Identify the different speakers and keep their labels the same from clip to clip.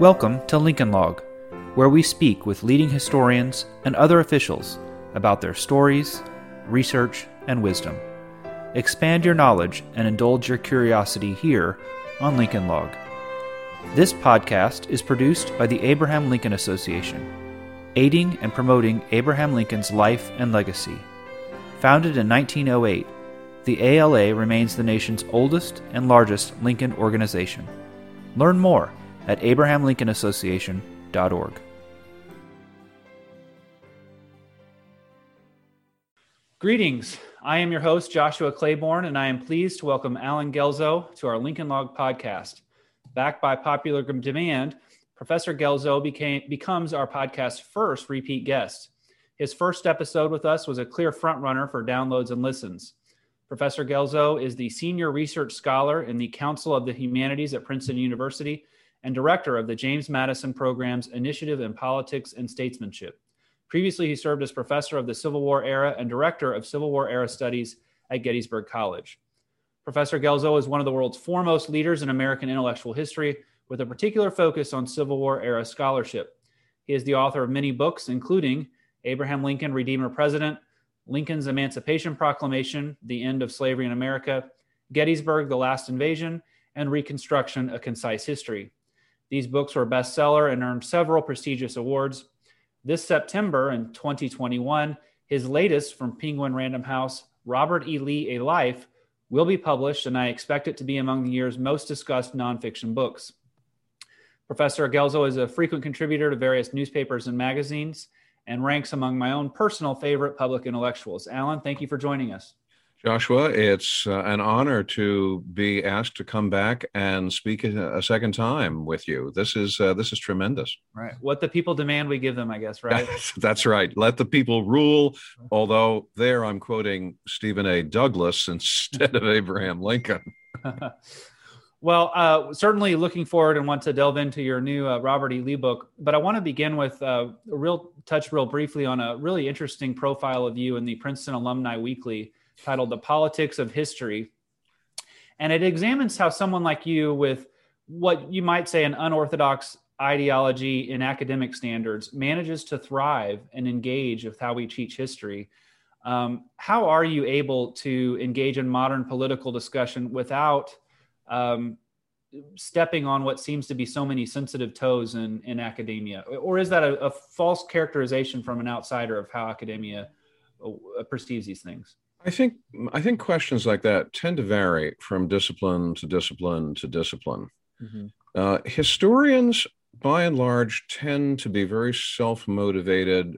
Speaker 1: Welcome to Lincoln Log, where we speak with leading historians and other officials about their stories, research, and wisdom. Expand your knowledge and indulge your curiosity here on Lincoln Log. This podcast is produced by the Abraham Lincoln Association, aiding and promoting Abraham Lincoln's life and legacy. Founded in 1908, the ALA remains the nation's oldest and largest Lincoln organization. Learn more at abrahamlincolnassociation.org. Greetings. I am your host, Joshua Claiborne, and I am pleased to welcome Alan Guelzo to our Lincoln Log podcast. Backed by popular demand, Professor Guelzo became, becomes our podcast's first repeat guest. His first episode with us was a clear frontrunner for downloads and listens. Professor Guelzo is the senior research scholar in the Council of the Humanities at Princeton University and director of the James Madison Program's Initiative in Politics and Statesmanship. Previously, he served as professor of the Civil War era and director of Civil War era studies at Gettysburg College. Professor Guelzo is one of the world's foremost leaders in American intellectual history, with a particular focus on Civil War era scholarship. He is the author of many books, including Abraham Lincoln, Redeemer President, Lincoln's Emancipation Proclamation, The End of Slavery in America, Gettysburg, The Last Invasion, and Reconstruction, A Concise History. These books were a bestseller and earned several prestigious awards. This September in 2021, his latest from Penguin Random House, Robert E. Lee, A Life, will be published, and I expect it to be among the year's most discussed nonfiction books. Professor Guelzo is a frequent contributor to various newspapers and magazines and ranks among my own personal favorite public intellectuals. Alan, thank you for joining us.
Speaker 2: Joshua, it's uh, an honor to be asked to come back and speak a, a second time with you. This is uh, this is tremendous.
Speaker 1: Right. What the people demand, we give them. I guess. Right.
Speaker 2: That's right. Let the people rule. Although there, I'm quoting Stephen A. Douglas instead of Abraham Lincoln.
Speaker 1: well, uh, certainly looking forward and want to delve into your new uh, Robert E. Lee book. But I want to begin with uh, a real touch, real briefly, on a really interesting profile of you in the Princeton Alumni Weekly titled The Politics of History. And it examines how someone like you, with what you might say an unorthodox ideology in academic standards, manages to thrive and engage with how we teach history. Um, how are you able to engage in modern political discussion without um, stepping on what seems to be so many sensitive toes in, in academia? Or is that a, a false characterization from an outsider of how academia uh, perceives these things?
Speaker 2: I think I think questions like that tend to vary from discipline to discipline to discipline. Mm-hmm. Uh, historians, by and large, tend to be very self motivated.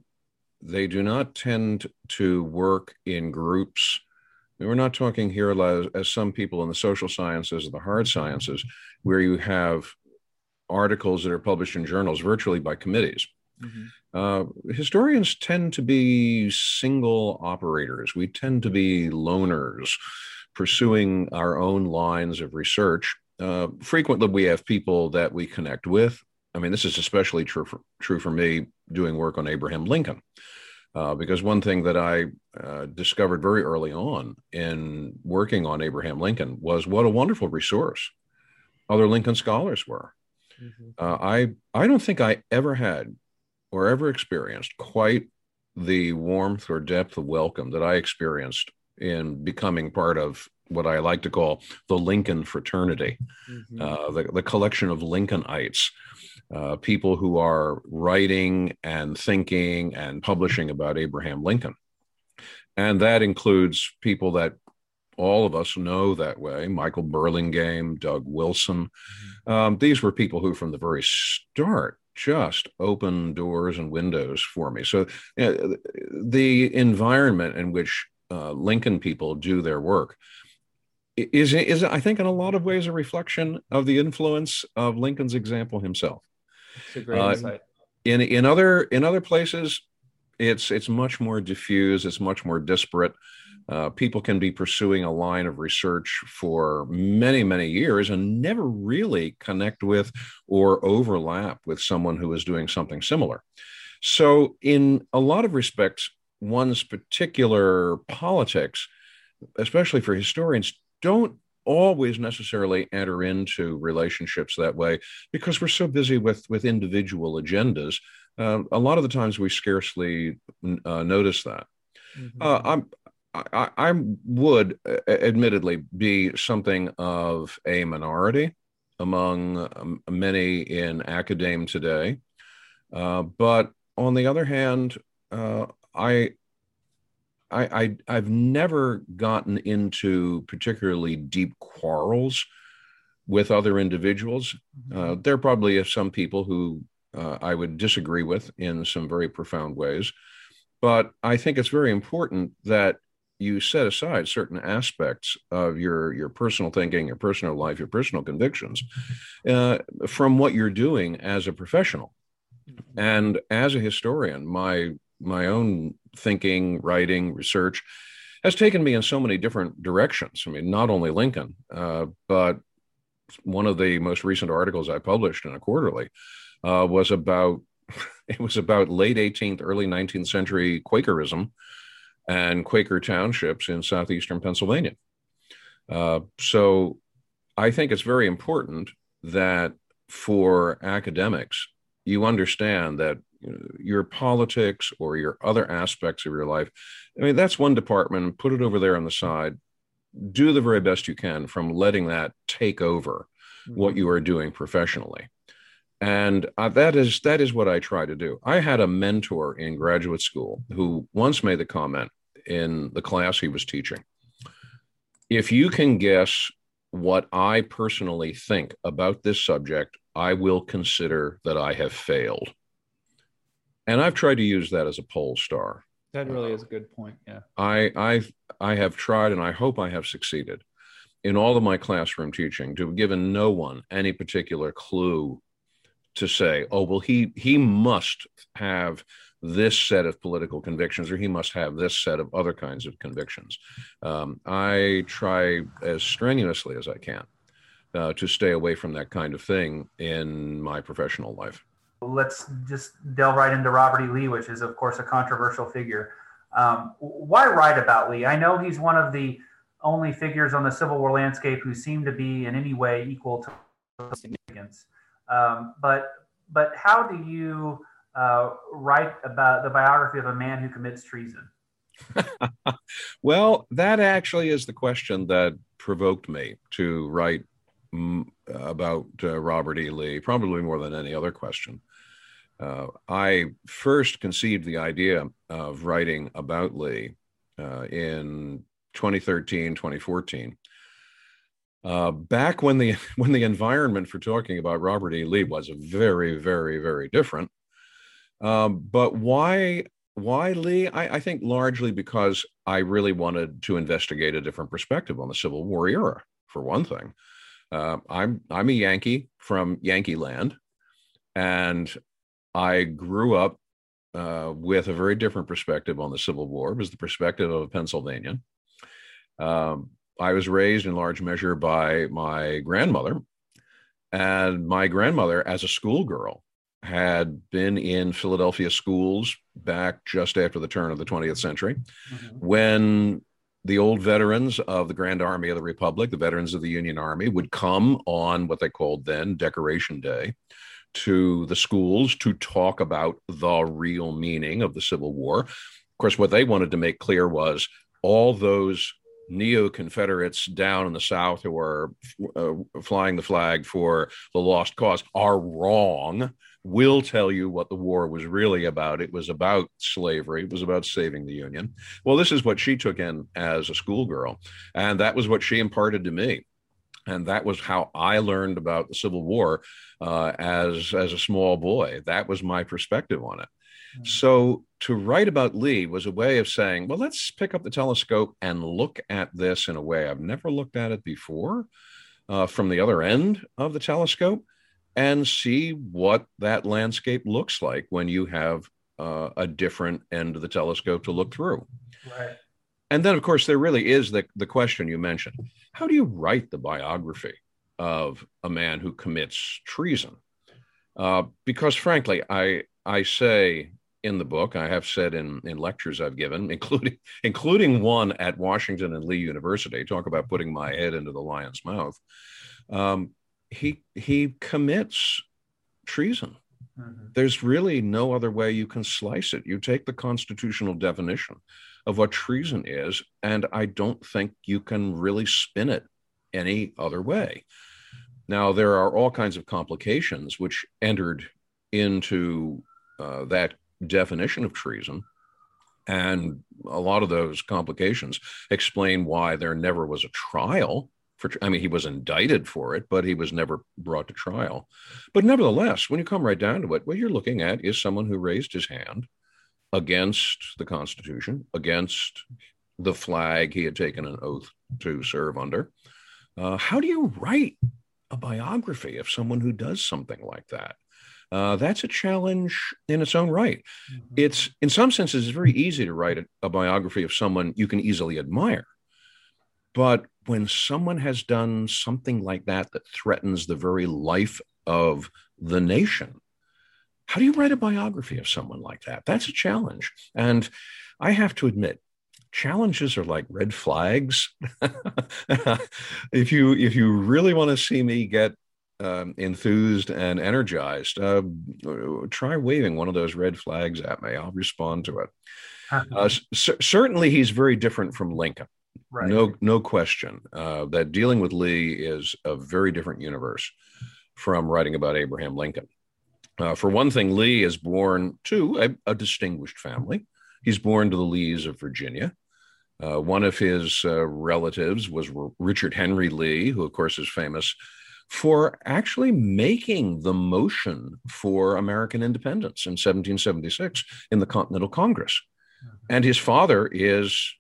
Speaker 2: They do not tend to work in groups. we're not talking here as, as some people in the social sciences or the hard sciences, where you have articles that are published in journals virtually by committees. Mm-hmm. Uh, historians tend to be single operators. We tend to be loners, pursuing our own lines of research. Uh, frequently, we have people that we connect with. I mean, this is especially true for, true for me doing work on Abraham Lincoln. Uh, because one thing that I uh, discovered very early on in working on Abraham Lincoln was what a wonderful resource other Lincoln scholars were. Mm-hmm. Uh, I I don't think I ever had or ever experienced quite the warmth or depth of welcome that I experienced in becoming part of what I like to call the Lincoln fraternity, mm-hmm. uh, the, the collection of Lincolnites, uh, people who are writing and thinking and publishing about Abraham Lincoln. And that includes people that all of us know that way Michael Burlingame, Doug Wilson. Mm-hmm. Um, these were people who, from the very start, just open doors and windows for me. So you know, the environment in which uh, Lincoln people do their work is is I think in a lot of ways a reflection of the influence of Lincoln's example himself.
Speaker 1: It's a great uh, insight.
Speaker 2: In in other in other places, it's it's much more diffuse. It's much more disparate. Uh, people can be pursuing a line of research for many, many years and never really connect with or overlap with someone who is doing something similar. So, in a lot of respects, one's particular politics, especially for historians, don't always necessarily enter into relationships that way because we're so busy with with individual agendas. Uh, a lot of the times we scarcely uh, notice that. Mm-hmm. Uh, I'm I, I, would admittedly be something of a minority among um, many in academe today. Uh, but on the other hand, uh, I, I, I, have never gotten into particularly deep quarrels with other individuals. Mm-hmm. Uh, there probably are some people who uh, I would disagree with in some very profound ways. But I think it's very important that you set aside certain aspects of your your personal thinking, your personal life, your personal convictions uh, from what you're doing as a professional. And as a historian, my my own thinking, writing, research has taken me in so many different directions. I mean, not only Lincoln, uh, but one of the most recent articles I published in a quarterly uh, was about it was about late 18th, early 19th century Quakerism and Quaker townships in southeastern Pennsylvania. Uh, so I think it's very important that for academics, you understand that your politics or your other aspects of your life, I mean, that's one department, put it over there on the side. Do the very best you can from letting that take over mm-hmm. what you are doing professionally and uh, that is that is what i try to do i had a mentor in graduate school who once made the comment in the class he was teaching. If you can guess what i personally think about this subject i will consider that i have failed. And i've tried to use that as a pole star.
Speaker 3: That really uh, is a good point yeah.
Speaker 2: I i i have tried and i hope i have succeeded in all of my classroom teaching to have given no one any particular clue to say, oh, well, he he must have this set of political convictions or he must have this set of other kinds of convictions. Um, I try as strenuously as I can uh, to stay away from that kind of thing in my professional life.
Speaker 1: Let's just delve right into Robert E. Lee, which is, of course, a controversial figure. Um, why write about Lee? I know he's one of the only figures on the Civil War landscape who seem to be in any way equal to significance. Um, but but how do you uh, write about the biography of a man who commits treason?
Speaker 2: well, that actually is the question that provoked me to write m- about uh, Robert E. Lee, probably more than any other question. Uh, I first conceived the idea of writing about Lee uh, in 2013, 2014 uh, back when the when the environment for talking about Robert E. Lee was very, very, very different. Um, but why why Lee? I, I, think largely because I really wanted to investigate a different perspective on the Civil War era. For one thing, uh, I'm I'm a Yankee from Yankee Land, and I grew up uh, with a very different perspective on the Civil War. It was the perspective of a Pennsylvanian. Um, I was raised in large measure by my grandmother. And my grandmother, as a schoolgirl, had been in Philadelphia schools back just after the turn of the 20th century mm-hmm. when the old veterans of the Grand Army of the Republic, the veterans of the Union Army, would come on what they called then Decoration Day to the schools to talk about the real meaning of the Civil War. Of course, what they wanted to make clear was all those neo Confederates down in the South who are uh, flying the flag for the lost cause are wrong. We'll tell you what the war was really about. It was about slavery, it was about saving the Union. Well, this is what she took in as a schoolgirl, and that was what she imparted to me. And that was how I learned about the Civil War uh, as as a small boy. That was my perspective on it. So to write about Lee was a way of saying, well, let's pick up the telescope and look at this in a way I've never looked at it before uh, from the other end of the telescope and see what that landscape looks like when you have uh, a different end of the telescope to look through. Right. And then, of course, there really is the, the question you mentioned how do you write the biography of a man who commits treason? Uh, because, frankly, I, I say in the book. I have said in, in lectures I've given, including including one at Washington and Lee University. Talk about putting my head into the lion's mouth. Um, he he commits treason. Mm-hmm. There's really no other way you can slice it. You take the constitutional definition of what treason is, and I don't think you can really spin it any other way. Now, there are all kinds of complications which entered into uh, that definition of treason. And a lot of those complications explain why there never was a trial for I mean he was indicted for it, but he was never brought to trial. But nevertheless, when you come right down to it, what you're looking at is someone who raised his hand against the Constitution, against the flag he had taken an oath to serve under. Uh, how do you write a biography of someone who does something like that? Uh, that's a challenge in its own right. Mm-hmm. It's in some senses it's very easy to write a, a biography of someone you can easily admire, but when someone has done something like that that threatens the very life of the nation, how do you write a biography of someone like that? That's a challenge. And I have to admit, challenges are like red flags. if you if you really want to see me get um, enthused and energized, uh, try waving one of those red flags at me. I'll respond to it. Uh, c- certainly, he's very different from Lincoln. Right. No, no question. Uh, that dealing with Lee is a very different universe from writing about Abraham Lincoln. Uh, for one thing, Lee is born to a, a, distinguished family. He's born to the Lees of Virginia. Uh, one of his uh, relatives was R- Richard Henry Lee, who, of course, is famous for actually making the motion for American independence in 1776 in the Continental Congress. Mm-hmm. And his father is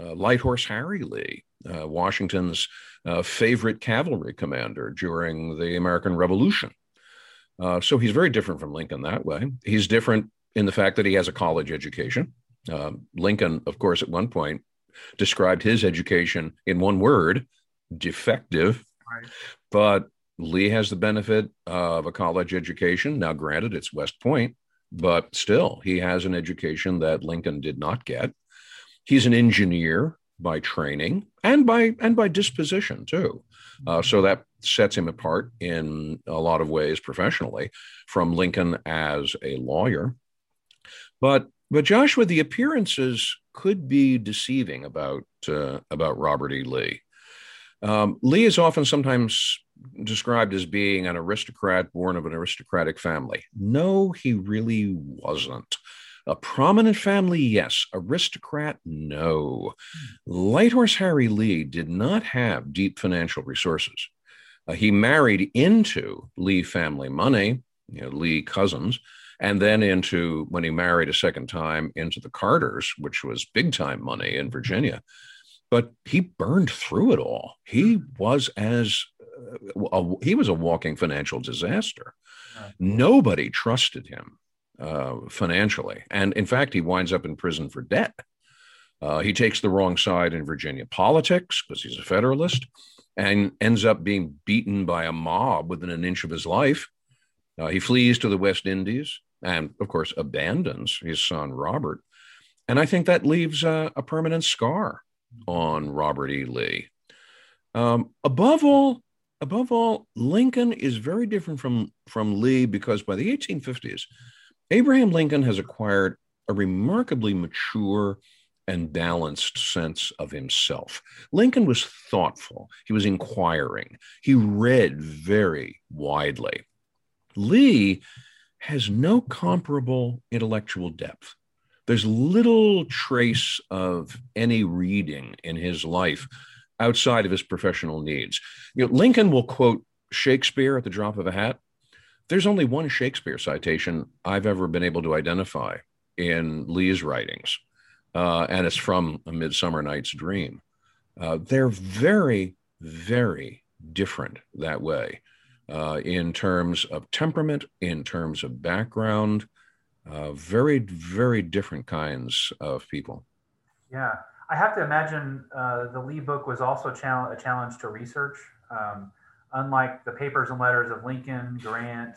Speaker 2: uh, Light Horse Harry Lee, uh, Washington's uh, favorite cavalry commander during the American Revolution. Uh, so he's very different from Lincoln that way. He's different in the fact that he has a college education. Uh, Lincoln, of course, at one point described his education in one word defective. Right. But Lee has the benefit of a college education. Now, granted, it's West Point, but still, he has an education that Lincoln did not get. He's an engineer by training and by and by disposition too. Uh, so that sets him apart in a lot of ways professionally from Lincoln as a lawyer. But but Joshua, the appearances could be deceiving about uh, about Robert E. Lee. Um, Lee is often sometimes described as being an aristocrat born of an aristocratic family. No, he really wasn't. A prominent family, yes. Aristocrat, no. Light Horse Harry Lee did not have deep financial resources. Uh, he married into Lee family money, you know, Lee cousins, and then into, when he married a second time, into the Carters, which was big time money in Virginia. But he burned through it all. He was as uh, a, he was a walking financial disaster. Nobody trusted him uh, financially. And in fact, he winds up in prison for debt. Uh, he takes the wrong side in Virginia politics because he's a Federalist and ends up being beaten by a mob within an inch of his life. Uh, he flees to the West Indies and, of course, abandons his son, Robert. And I think that leaves a, a permanent scar on Robert E. Lee. Um, above all, above all, Lincoln is very different from, from Lee because by the 1850s, Abraham Lincoln has acquired a remarkably mature and balanced sense of himself. Lincoln was thoughtful, he was inquiring, he read very widely. Lee has no comparable intellectual depth. There's little trace of any reading in his life outside of his professional needs. You know, Lincoln will quote Shakespeare at the drop of a hat. There's only one Shakespeare citation I've ever been able to identify in Lee's writings, uh, and it's from A Midsummer Night's Dream. Uh, they're very, very different that way uh, in terms of temperament, in terms of background, uh, very, very different kinds of people.
Speaker 1: Yeah. I have to imagine uh, the Lee book was also a challenge to research. Um, unlike the papers and letters of Lincoln, Grant,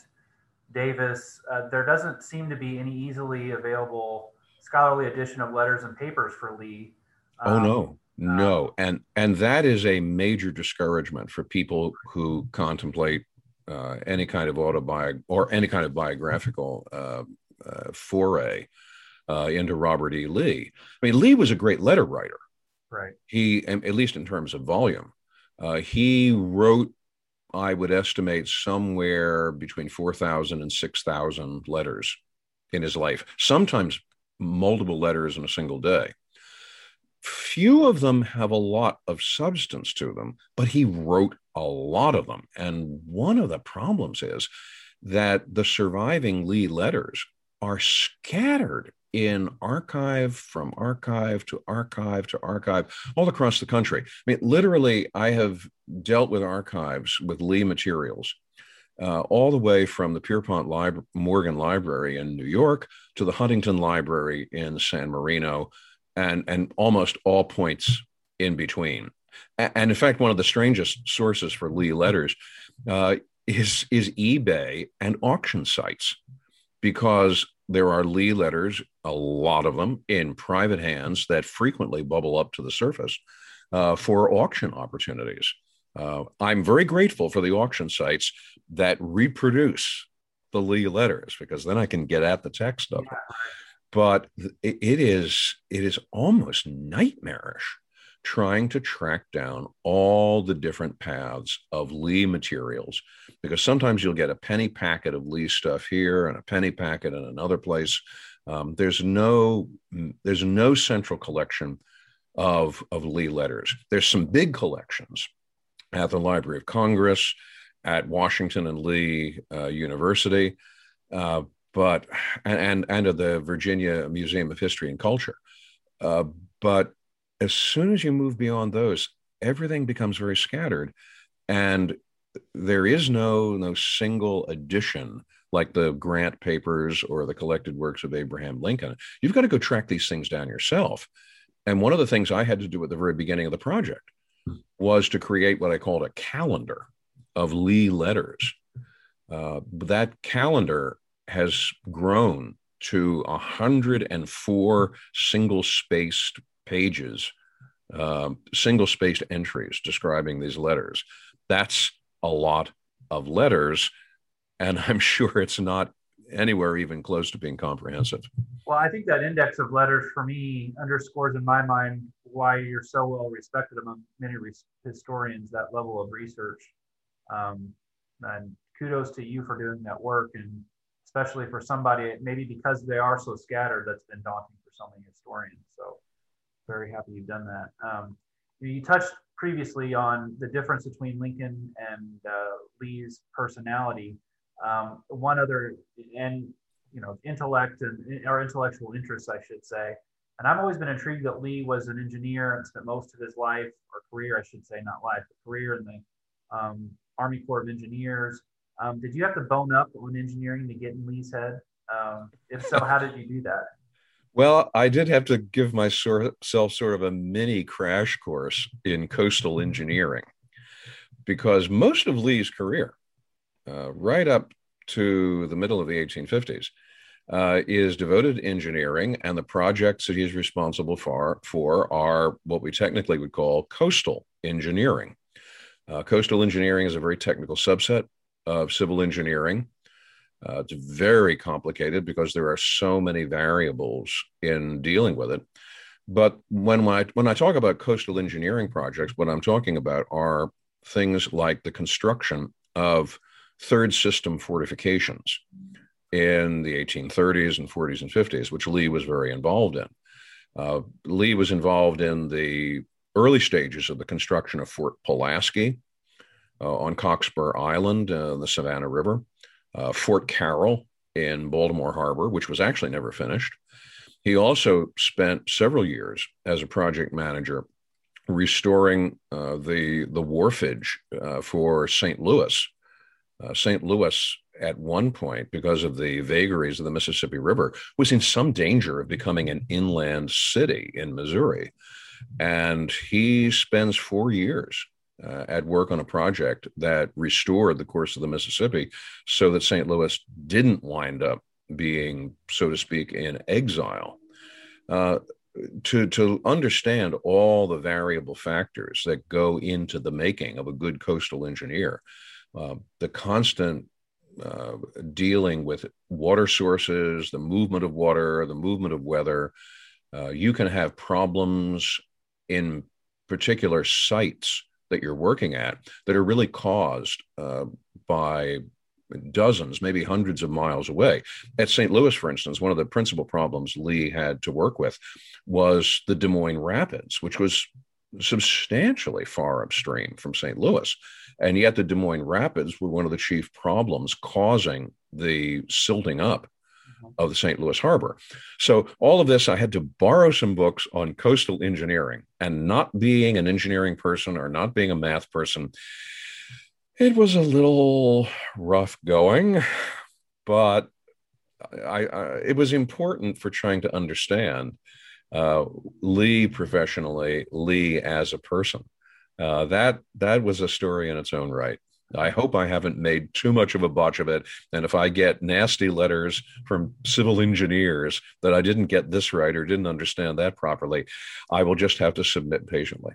Speaker 1: Davis, uh, there doesn't seem to be any easily available scholarly edition of letters and papers for Lee.
Speaker 2: Oh, um, oh no, no, and and that is a major discouragement for people who contemplate uh, any kind of autobiog or any kind of biographical uh, uh, foray uh, into Robert E. Lee. I mean, Lee was a great letter writer.
Speaker 1: Right.
Speaker 2: He, at least in terms of volume, uh, he wrote. I would estimate somewhere between 4,000 and 6,000 letters in his life, sometimes multiple letters in a single day. Few of them have a lot of substance to them, but he wrote a lot of them. And one of the problems is that the surviving Lee letters are scattered in archive from archive to archive to archive all across the country. I mean, literally, I have dealt with archives with Lee materials uh, all the way from the Pierpont Lib- Morgan Library in New York to the Huntington Library in San Marino and and almost all points in between. And in fact, one of the strangest sources for Lee letters uh, is is eBay and auction sites, because there are Lee letters, a lot of them in private hands that frequently bubble up to the surface uh, for auction opportunities. Uh, I'm very grateful for the auction sites that reproduce the Lee letters because then I can get at the text of it but it is it is almost nightmarish trying to track down all the different paths of Lee materials because sometimes you'll get a penny packet of Lee stuff here and a penny packet in another place. Um, there's no there's no central collection of of Lee letters. There's some big collections at the Library of Congress, at Washington and Lee uh, University, uh, but and and of the Virginia Museum of History and Culture. Uh, but as soon as you move beyond those, everything becomes very scattered, and there is no no single edition like the Grant papers or the collected works of Abraham Lincoln. You've got to go track these things down yourself. And one of the things I had to do at the very beginning of the project was to create what I called a calendar of Lee letters. Uh, that calendar has grown to 104 single spaced pages, uh, single spaced entries describing these letters. That's a lot of letters. And I'm sure it's not anywhere even close to being comprehensive.
Speaker 1: Well, I think that index of letters for me underscores in my mind why you're so well respected among many historians, that level of research. Um, and kudos to you for doing that work and especially for somebody, maybe because they are so scattered, that's been daunting for so many historians. So very happy you've done that. Um, you touched previously on the difference between Lincoln and uh, Lee's personality. Um, one other, and you know, intellect and or intellectual interests, I should say. And I've always been intrigued that Lee was an engineer and spent most of his life or career, I should say, not life, but career in the um, Army Corps of Engineers. Um, did you have to bone up on engineering to get in Lee's head? Um, if so, how did you do that?
Speaker 2: Well, I did have to give myself sort of a mini crash course in coastal engineering because most of Lee's career, uh, right up to the middle of the 1850s, uh, is devoted to engineering, and the projects that he's responsible for, for are what we technically would call coastal engineering. Uh, coastal engineering is a very technical subset of civil engineering. Uh, it's very complicated because there are so many variables in dealing with it. But when I when I talk about coastal engineering projects, what I'm talking about are things like the construction of third system fortifications in the 1830s and 40s and 50s, which Lee was very involved in. Uh, Lee was involved in the early stages of the construction of Fort Pulaski, uh, on Cockspur Island, uh, the Savannah River, uh, Fort Carroll in Baltimore Harbor, which was actually never finished. He also spent several years as a project manager restoring uh, the the wharfage uh, for St. Louis. Uh, St. Louis, at one point, because of the vagaries of the Mississippi River, was in some danger of becoming an inland city in Missouri, and he spends four years uh, at work on a project that restored the course of the Mississippi so that St. Louis didn't wind up being, so to speak, in exile. Uh, to, to understand all the variable factors that go into the making of a good coastal engineer, uh, the constant uh, dealing with water sources, the movement of water, the movement of weather. Uh, you can have problems in particular sites that you're working at that are really caused uh, by dozens, maybe hundreds of miles away. At St. Louis, for instance, one of the principal problems Lee had to work with was the Des Moines Rapids, which was substantially far upstream from St. Louis. And yet, the Des Moines Rapids were one of the chief problems causing the silting up. Of the St. Louis harbor. So, all of this, I had to borrow some books on coastal engineering and not being an engineering person or not being a math person. It was a little rough going, but I, I it was important for trying to understand uh, Lee professionally, Lee as a person. Uh, that that was a story in its own right. I hope I haven't made too much of a botch of it. And if I get nasty letters from civil engineers that I didn't get this right or didn't understand that properly, I will just have to submit patiently.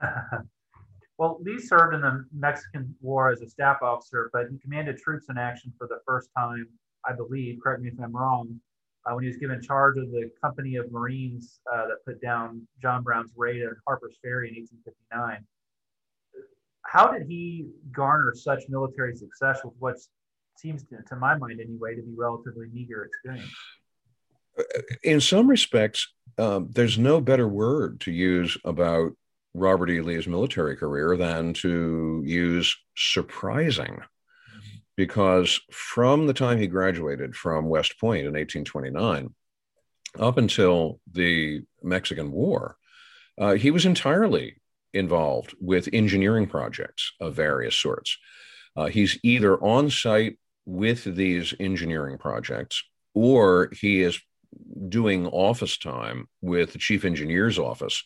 Speaker 1: well, Lee served in the Mexican War as a staff officer, but he commanded troops in action for the first time, I believe, correct me if I'm wrong, uh, when he was given charge of the company of Marines uh, that put down John Brown's raid at Harper's Ferry in 1859. How did he garner such military success with what seems, to, to my mind anyway, to be relatively meager experience?
Speaker 2: In some respects, um, there's no better word to use about Robert E. Lee's military career than to use surprising because from the time he graduated from West Point in 1829 up until the Mexican War, uh, he was entirely involved with engineering projects of various sorts. Uh, he's either on site with these engineering projects or he is doing office time with the chief engineer's office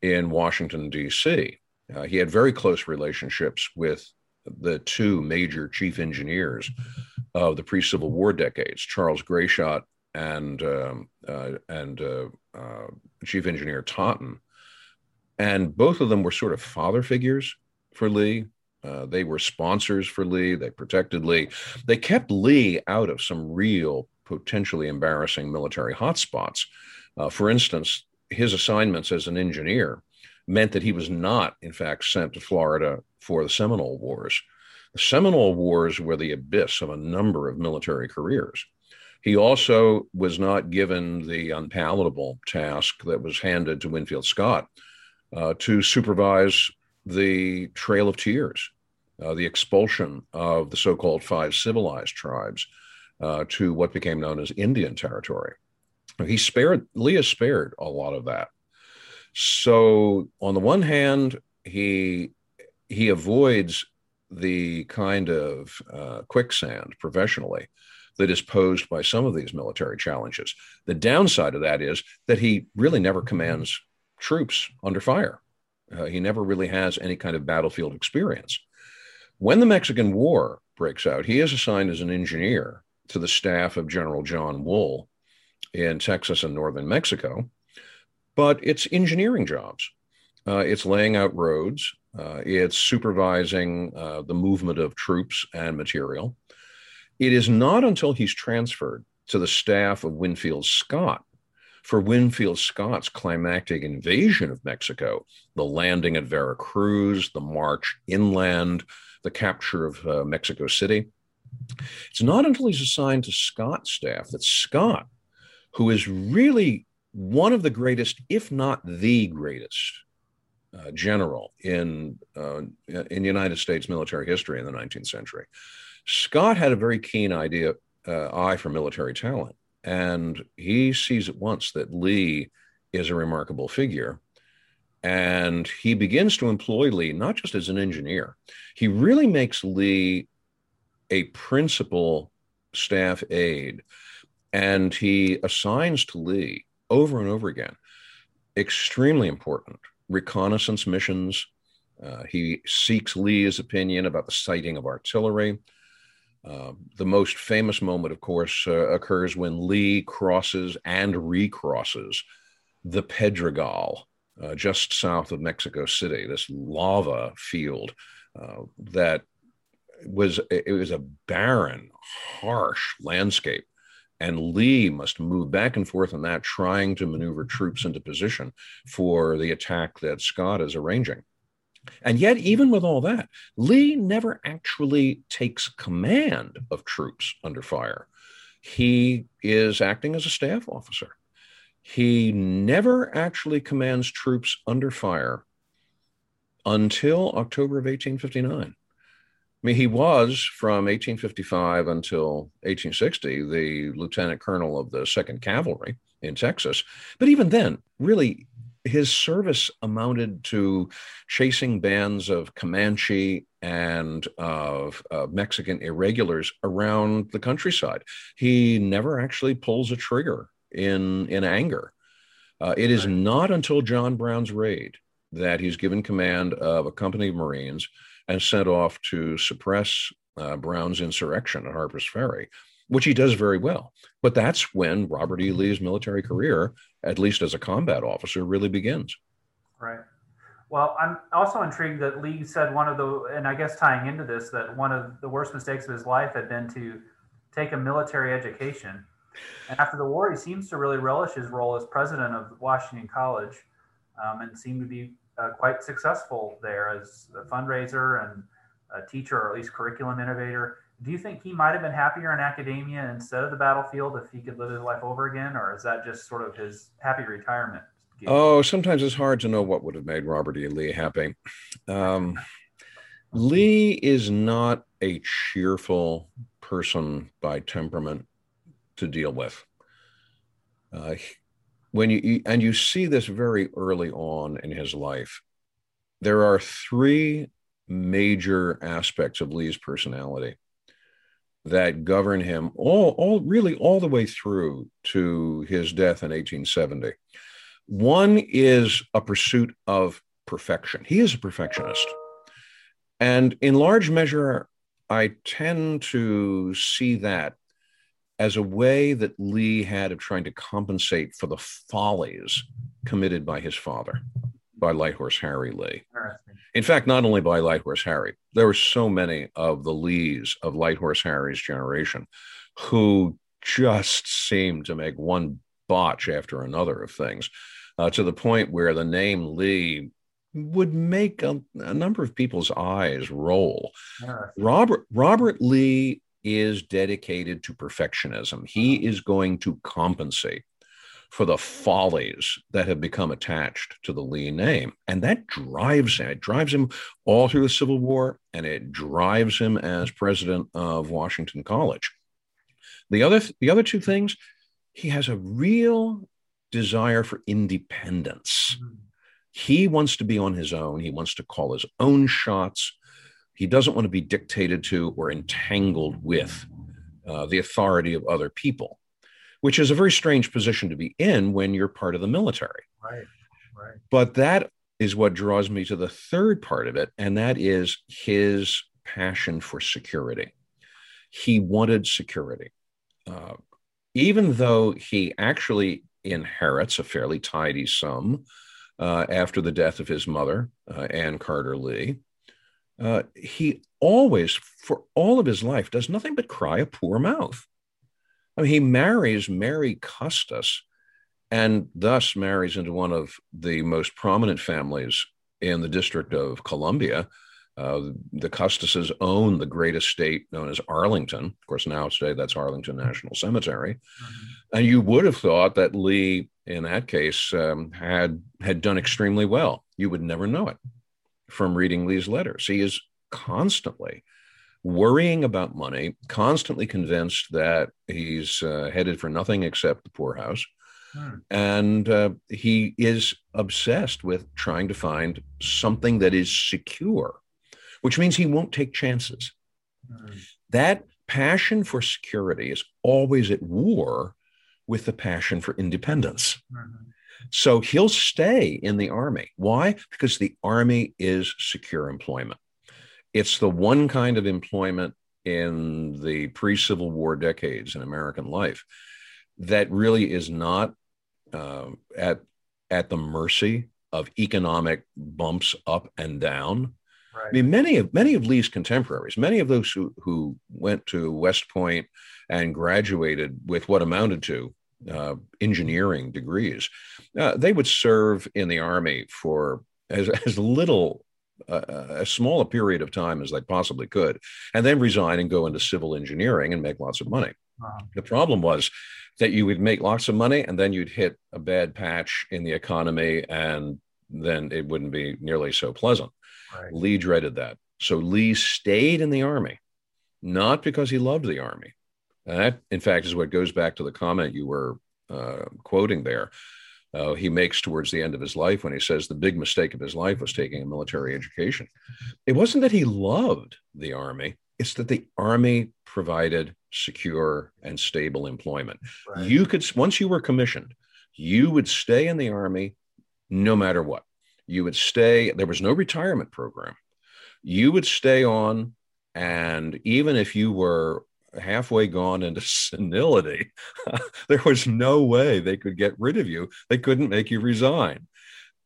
Speaker 2: in Washington, D.C. Uh, he had very close relationships with the two major chief engineers of the pre-Civil War decades, Charles Gratiot and um, uh, and uh, uh, Chief Engineer Totten, and both of them were sort of father figures for Lee. Uh, they were sponsors for Lee. They protected Lee. They kept Lee out of some real, potentially embarrassing military hotspots. Uh, for instance, his assignments as an engineer meant that he was not, in fact, sent to Florida for the Seminole Wars. The Seminole Wars were the abyss of a number of military careers. He also was not given the unpalatable task that was handed to Winfield Scott uh, to supervise the Trail of Tears, uh, the expulsion of the so called five civilized tribes uh, to what became known as Indian Territory. He spared, Lee spared a lot of that. So, on the one hand, he he avoids the kind of uh, quicksand professionally that is posed by some of these military challenges. The downside of that is that he really never commands troops under fire. Uh, he never really has any kind of battlefield experience. When the Mexican War breaks out, he is assigned as an engineer to the staff of General John Wool in Texas and northern Mexico, but it's engineering jobs. Uh, it's laying out roads, uh, it's supervising uh, the movement of troops and material. It is not until he's transferred to the staff of Winfield Scott for Winfield Scott's climactic invasion of Mexico, the landing at Veracruz, the march inland, the capture of uh, Mexico City. It's not until he's assigned to Scott's staff that Scott, who is really one of the greatest, if not the greatest, uh, general in uh, in United States military history in the 19th century. Scott had a very keen idea uh, eye for military talent, and he sees at once that Lee is a remarkable figure. And he begins to employ Lee not just as an engineer, he really makes Lee a principal staff aide. And he assigns to Lee over and over again extremely important reconnaissance missions, Uh, he seeks Lee's opinion about the sighting of artillery. Uh, the most famous moment, of course, uh, occurs when Lee crosses and recrosses the Pedregal uh, just south of Mexico City, this lava field uh, that was it was a barren, harsh landscape. And Lee must move back and forth on that, trying to maneuver troops into position for the attack that Scott is arranging. And yet, even with all that, Lee never actually takes command of troops under fire. He is acting as a staff officer. He never actually commands troops under fire until October of 1859. I mean, he was from 1855 until 1860 the lieutenant colonel of the Second Cavalry in Texas. But even then, really, his service amounted to chasing bands of Comanche and of uh, Mexican irregulars around the countryside. He never actually pulls a trigger in in anger. Uh, it is not until John Brown's raid that he's given command of a company of Marines and sent off to suppress uh, Brown's insurrection at Harper's Ferry, which he does very well. But that's when Robert E. Lee's military career, at least as a combat officer, really begins.
Speaker 1: Right. Well, I'm also intrigued that Lee said one of the, and I guess tying into this, that one of the worst mistakes of his life had been to take a military education. And after the war, he seems to really relish his role as president of Washington College um, and seemed to be uh, quite successful there as a fundraiser and a teacher, or at least curriculum innovator. Do you think he might have been happier in academia instead of the battlefield if he could live his life over again, or is that just sort of his happy retirement?
Speaker 2: Oh, sometimes it's hard to know what would have made Robert E. Lee happy. Um, Lee is not a cheerful person by temperament to deal with. Uh, when you and you see this very early on in his life, there are three major aspects of Lee's personality that govern him all, all really all the way through to his death in 1870. One is a pursuit of perfection. He is a perfectionist. And in large measure, I tend to see that as a way that Lee had of trying to compensate for the follies committed by his father, by Light Horse Harry Lee. In fact, not only by Light Horse Harry, there were so many of the Lees of Light Horse Harry's generation who just seemed to make one botch after another of things, uh, to the point where the name Lee would make a, a number of people's eyes roll. Robert Robert Lee is dedicated to perfectionism. He is going to compensate for the follies that have become attached to the Lee name. And that drives him. It drives him all through the Civil War, and it drives him as president of Washington College. The other, the other two things, he has a real desire for independence. Mm-hmm. He wants to be on his own. He wants to call his own shots. He doesn't want to be dictated to or entangled with uh, the authority of other people, which is a very strange position to be in when you're part of the military.
Speaker 1: Right, right.
Speaker 2: But that is what draws me to the third part of it, and that is his passion for security. He wanted security. Uh, even though he actually inherits a fairly tidy sum uh, after the death of his mother, uh, Anne Carter Lee, uh, he always, for all of his life, does nothing but cry a poor mouth. I mean, he marries Mary Custis and thus marries into one of the most prominent families in the District of Columbia. Uh, the Custises own the great estate known as Arlington. Of course, now today that's Arlington National Cemetery. Mm-hmm. And you would have thought that Lee, in that case, um, had had done extremely well. You would never know it from reading Lee's letters. He is constantly worrying about money, constantly convinced that he's uh, headed for nothing except the poorhouse. Hmm. And uh, he is obsessed with trying to find something that is secure, which means he won't take chances. Hmm. That passion for security is always at war with the passion for independence. Mm-hmm. So he'll stay in the Army. Why? Because the Army is secure employment. It's the one kind of employment in the pre Civil War decades in American life that really is not uh, at, at the mercy of economic bumps up and down. Right. I mean, many of many of Lee's contemporaries, many of those who, who went to West Point and graduated with what amounted to uh, engineering degrees, uh, they would serve in the army for as, as little, uh, as small a period of time as they possibly could, and then resign and go into civil engineering and make lots of money. Uh-huh. The problem was that you would make lots of money and then you'd hit a bad patch in the economy and then it wouldn't be nearly so pleasant. Right. Lee dreaded that. So Lee stayed in the army, not because he loved the army, and that, in fact, is what goes back to the comment you were uh, quoting there. Uh, he makes towards the end of his life when he says the big mistake of his life was taking a military education. It wasn't that he loved the army, it's that the army provided secure and stable employment. Right. You could, once you were commissioned, you would stay in the army no matter what. You would stay, there was no retirement program. You would stay on, and even if you were halfway gone into senility, there was no way they could get rid of you. They couldn't make you resign.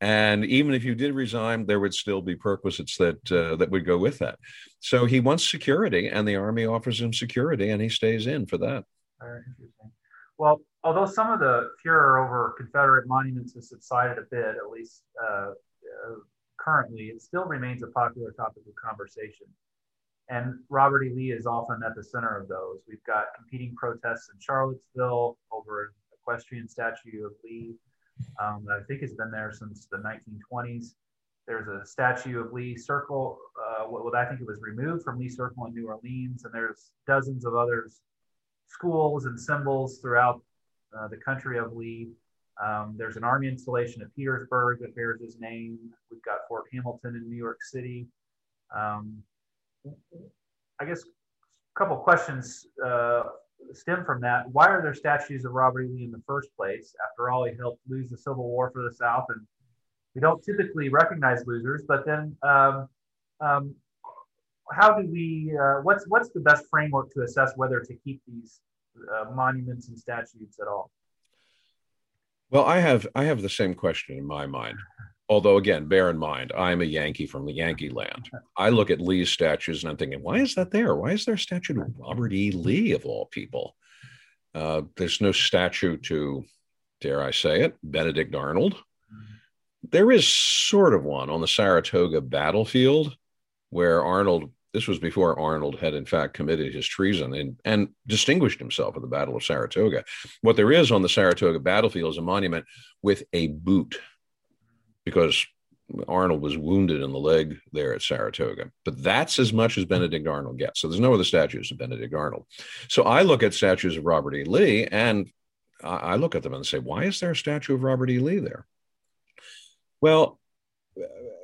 Speaker 2: And even if you did resign, there would still be perquisites that uh, that would go with that. So he wants security, and the army offers him security, and he stays in for that.
Speaker 1: Very interesting. Well, although some of the furor over Confederate monuments has subsided a bit, at least uh, uh, currently, it still remains a popular topic of conversation. And Robert E. Lee is often at the center of those. We've got competing protests in Charlottesville over an equestrian statue of Lee um, that I think has been there since the 1920s. There's a statue of Lee Circle. Uh, what, I think it was removed from Lee Circle in New Orleans, and there's dozens of others, schools and symbols throughout uh, the country of Lee. Um, there's an army installation at Petersburg that bears his name. We've got Fort Hamilton in New York City. Um, I guess a couple questions uh, stem from that. Why are there statues of Robert E. Lee in the first place? After all, he helped lose the Civil War for the South, and we don't typically recognize losers. But then, um, um, how do we? Uh, what's what's the best framework to assess whether to keep these uh, monuments and statues at all?
Speaker 2: Well, I have I have the same question in my mind. Although, again, bear in mind, I'm a Yankee from the Yankee land. I look at Lee's statues and I'm thinking, why is that there? Why is there a statue to Robert E. Lee, of all people? Uh, there's no statue to, dare I say it, Benedict Arnold. There is sort of one on the Saratoga battlefield where Arnold, this was before Arnold had in fact committed his treason and, and distinguished himself at the Battle of Saratoga. What there is on the Saratoga battlefield is a monument with a boot because Arnold was wounded in the leg there at Saratoga. But that's as much as Benedict Arnold gets. So there's no other statues of Benedict Arnold. So I look at statues of Robert E. Lee and I look at them and say, why is there a statue of Robert E. Lee there? Well,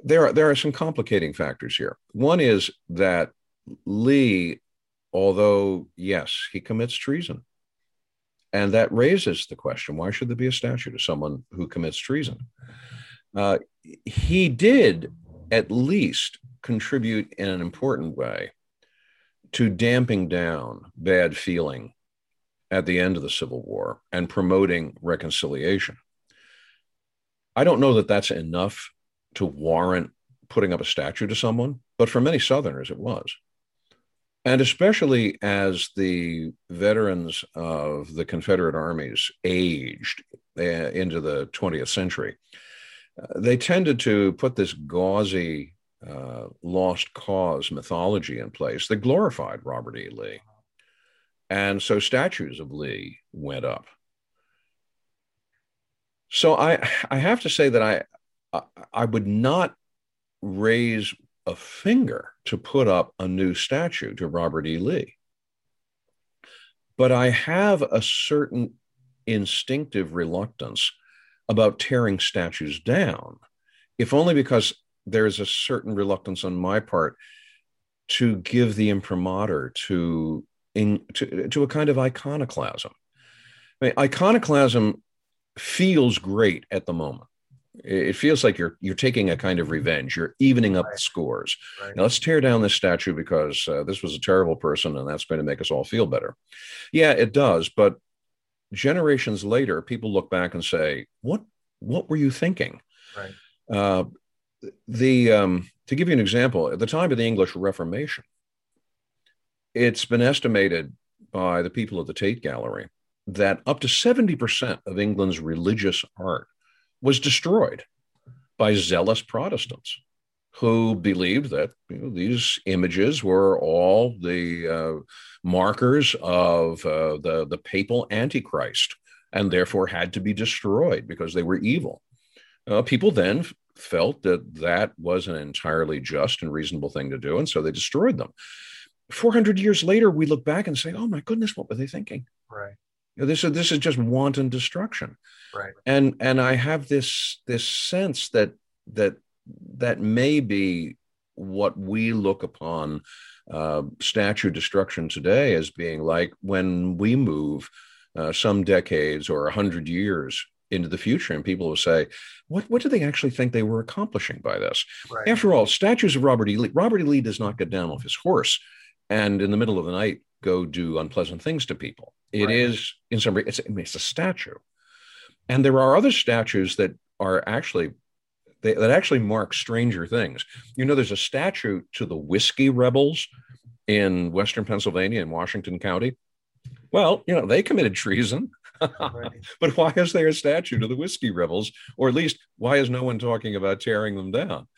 Speaker 2: there are, there are some complicating factors here. One is that Lee, although, yes, he commits treason. And that raises the question why should there be a statue to someone who commits treason? Uh, he did at least contribute in an important way to damping down bad feeling at the end of the Civil War and promoting reconciliation. I don't know that that's enough to warrant putting up a statue to someone, but for many Southerners, it was. And especially as the veterans of the Confederate armies aged uh, into the 20th century, they tended to put this gauzy uh, lost cause mythology in place that glorified Robert E. Lee. And so statues of Lee went up. So I, I have to say that I, I would not raise a finger to put up a new statue to Robert E. Lee. But I have a certain instinctive reluctance about tearing statues down, if only because there's a certain reluctance on my part to give the imprimatur to, in, to, to a kind of iconoclasm. I mean, iconoclasm feels great at the moment. It feels like you're you're taking a kind of revenge. You're evening up right. the scores. Right. Now let's tear down this statue because uh, this was a terrible person, and that's going to make us all feel better. Yeah, it does. But generations later, people look back and say, "What what were you thinking?"
Speaker 1: Right.
Speaker 2: Uh, the um, to give you an example, at the time of the English Reformation, it's been estimated by the people of the Tate Gallery that up to 70% of England's religious art was destroyed by zealous Protestants who believed that you know, these images were all the uh, markers of uh, the, the papal antichrist and therefore had to be destroyed because they were evil. Uh, people then felt that that was an entirely just and reasonable thing to do, and so they destroyed them. 400 years later, we look back and say, oh my goodness, what were they thinking?
Speaker 1: Right.
Speaker 2: You know, this is this is just wanton destruction.
Speaker 1: Right.
Speaker 2: And and I have this this sense that that that may be what we look upon uh, statue destruction today as being like when we move uh, some decades or a hundred years into the future, and people will say, "What what do they actually think they were accomplishing by this?" Right. After all, statues of Robert E. Lee. Robert E. Lee does not get down off his horse, and in the middle of the night go do unpleasant things to people. It right. is in some way it's, it's a statue, and there are other statues that are actually they, that actually mark stranger things. You know, there's a statue to the whiskey rebels in Western Pennsylvania in Washington County. Well, you know, they committed treason. but why is there a statue to the whiskey rebels? Or at least, why is no one talking about tearing them down?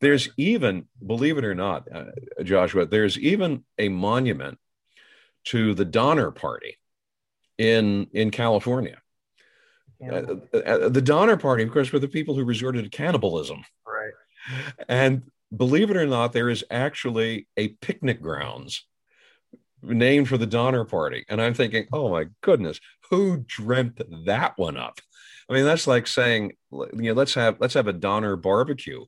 Speaker 2: There's even, believe it or not, uh, Joshua, there's even a monument to the Donner Party in in California. Uh, uh, the Donner Party, of course, were the people who resorted to cannibalism.
Speaker 1: Right.
Speaker 2: And believe it or not, there is actually a picnic grounds named for the Donner Party. And I'm thinking, oh my goodness, who dreamt that one up? I mean, that's like saying, you know, let's have let's have a Donner barbecue.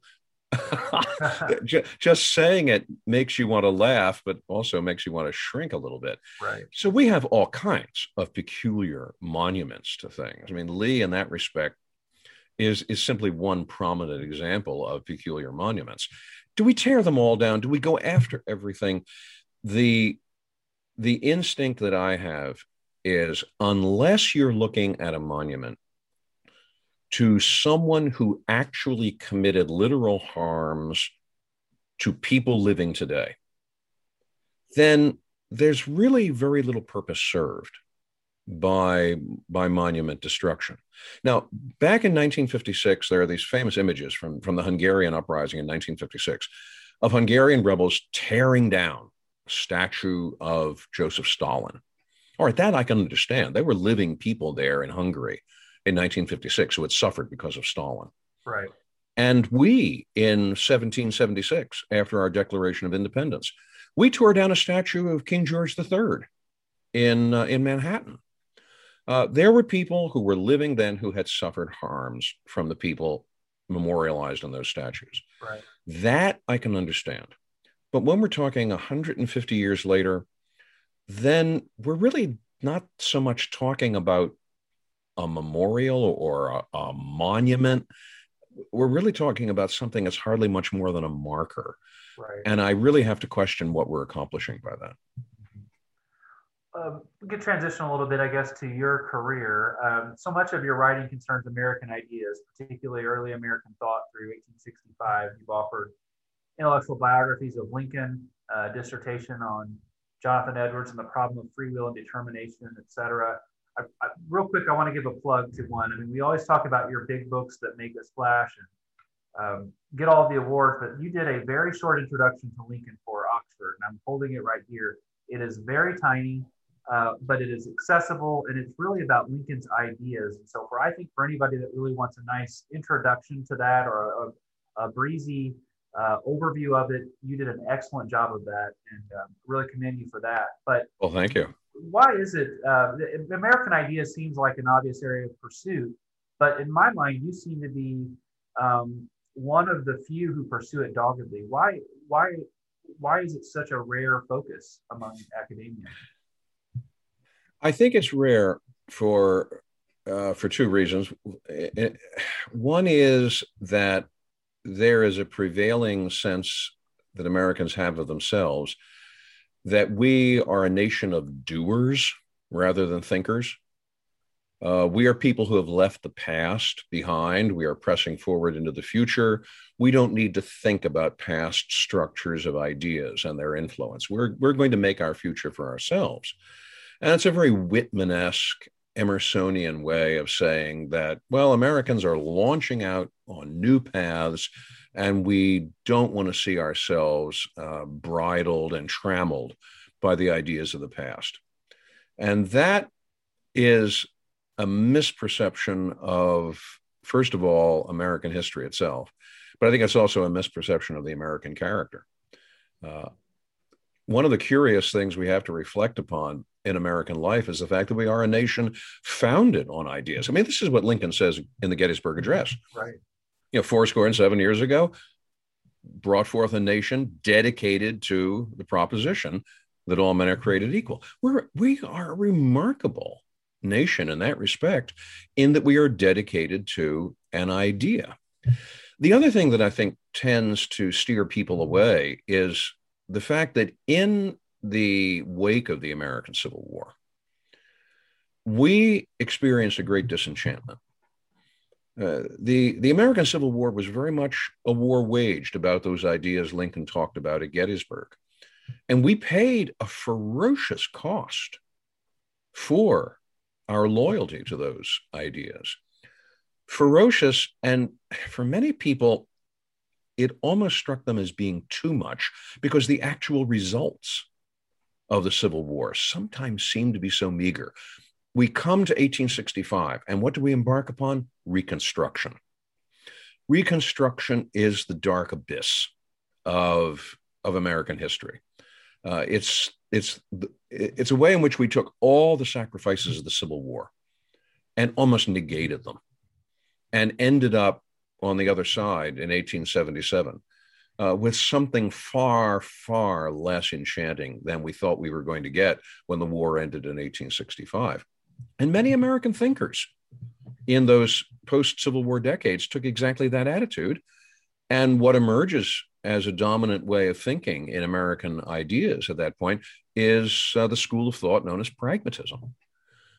Speaker 2: just saying it makes you want to laugh, but also makes you want to shrink a little bit.
Speaker 1: Right.
Speaker 2: So we have all kinds of peculiar monuments to things. I mean, Lee, in that respect, is is simply one prominent example of peculiar monuments. Do we tear them all down? Do we go after everything? The the instinct that I have is unless you're looking at a monument to someone who actually committed literal harms to people living today, then there's really very little purpose served by by monument destruction. Now, back in 1956, there are these famous images from, from the Hungarian uprising in 1956 of Hungarian rebels tearing down a statue of Joseph Stalin. All right, that I can understand. They were living people there in Hungary in 1956 who had suffered because of Stalin.
Speaker 1: Right.
Speaker 2: And we, in 1776, after our Declaration of Independence, we tore down a statue of King George III in, uh, in Manhattan. Uh, there were people who were living then who had suffered harms from the people memorialized on those statues.
Speaker 1: Right.
Speaker 2: That I can understand. But when we're talking 150 years later, then we're really not so much talking about a memorial or a, a monument. We're really talking about something that's hardly much more than a marker.
Speaker 1: Right.
Speaker 2: And I really have to question what we're accomplishing by that.
Speaker 1: Um, we could transition a little bit, I guess, to your career. Um, so much of your writing concerns American ideas, particularly early American thought through 1865. You've offered intellectual biographies of Lincoln, uh, dissertation on Jonathan Edwards and the problem of free will and determination, et cetera. I, I, real quick, I want to give a plug to one. I mean, we always talk about your big books that make us splash and um, get all the awards, but you did a very short introduction to Lincoln for Oxford, and I'm holding it right here. It is very tiny, uh, but it is accessible, and it's really about Lincoln's ideas. And so, for I think for anybody that really wants a nice introduction to that or a, a breezy uh, overview of it, you did an excellent job of that, and um, really commend you for that. But
Speaker 2: well, thank you
Speaker 1: why is it uh, the American idea seems like an obvious area of pursuit, but in my mind, you seem to be um, one of the few who pursue it doggedly. Why? Why? Why is it such a rare focus among academia?
Speaker 2: I think it's rare for uh, for two reasons. One is that there is a prevailing sense that Americans have of themselves that we are a nation of doers rather than thinkers. Uh, we are people who have left the past behind. We are pressing forward into the future. We don't need to think about past structures of ideas and their influence. We're, we're going to make our future for ourselves. And it's a very Whitman esque, Emersonian way of saying that, well, Americans are launching out on new paths, and we don't want to see ourselves uh, bridled and trammeled by the ideas of the past. And that is a misperception of, first of all, American history itself. But I think it's also a misperception of the American character. Uh, one of the curious things we have to reflect upon in American life is the fact that we are a nation founded on ideas. I mean, this is what Lincoln says in the Gettysburg Address.
Speaker 1: Right.
Speaker 2: You know, four score and seven years ago, brought forth a nation dedicated to the proposition that all men are created equal. We're we are a remarkable nation in that respect, in that we are dedicated to an idea. The other thing that I think tends to steer people away is the fact that in the wake of the American Civil War, we experienced a great disenchantment. Uh, the, the American Civil War was very much a war waged about those ideas Lincoln talked about at Gettysburg. And we paid a ferocious cost for our loyalty to those ideas. Ferocious, and for many people, it almost struck them as being too much because the actual results of the Civil War sometimes seem to be so meager. We come to 1865, and what do we embark upon? Reconstruction. Reconstruction is the dark abyss of, of American history. Uh, it's it's it's a way in which we took all the sacrifices of the Civil War and almost negated them, and ended up on the other side in 1877 uh, with something far far less enchanting than we thought we were going to get when the war ended in 1865. And many American thinkers in those post Civil War decades took exactly that attitude. And what emerges as a dominant way of thinking in American ideas at that point is uh, the school of thought known as pragmatism.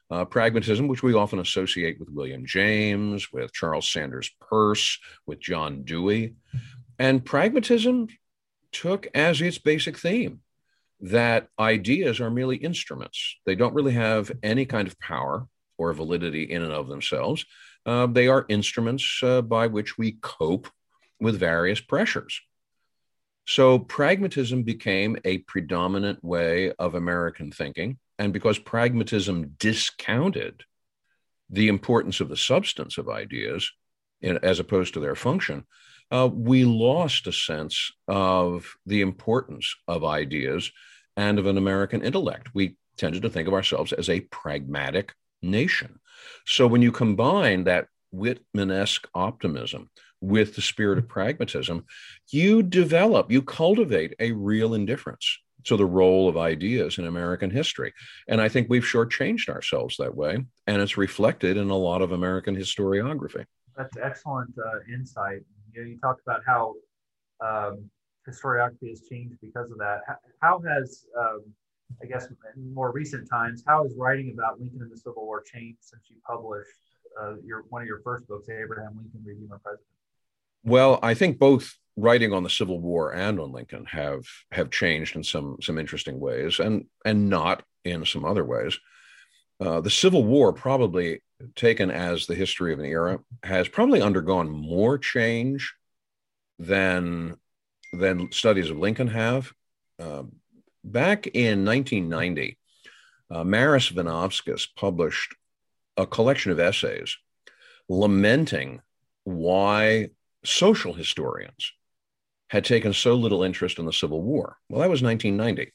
Speaker 2: Uh, pragmatism, which we often associate with William James, with Charles Sanders Peirce, with John Dewey. And pragmatism took as its basic theme that ideas are merely instruments. They don't really have any kind of power or validity in and of themselves. Uh, they are instruments uh, by which we cope with various pressures. So pragmatism became a predominant way of American thinking. And because pragmatism discounted the importance of the substance of ideas in, as opposed to their function, uh, we lost a sense of the importance of ideas and of an American intellect. We tended to think of ourselves as a pragmatic nation. So when you combine that Whitman-esque optimism with the spirit of pragmatism, you develop, you cultivate a real indifference to the role of ideas in American history. And I think we've shortchanged ourselves that way. And it's reflected in a lot of American historiography.
Speaker 1: That's excellent uh, insight. You, know, you talked about how um, historiography has changed because of that. How, has, um, I guess, in more recent times, how has writing about Lincoln and the Civil War changed since you published uh, your one of your first books, Abraham Lincoln, Redeemer President?
Speaker 2: Well, I think both writing on the Civil War and on Lincoln have have changed in some some interesting ways, and and not in some other ways. Uh, the Civil War, probably taken as the history of an era, has probably undergone more change than than studies of Lincoln have. Uh, back in 1990, uh, Maris Vinovskis published a collection of essays lamenting why social historians had taken so little interest in the Civil War. Well, that was 1990.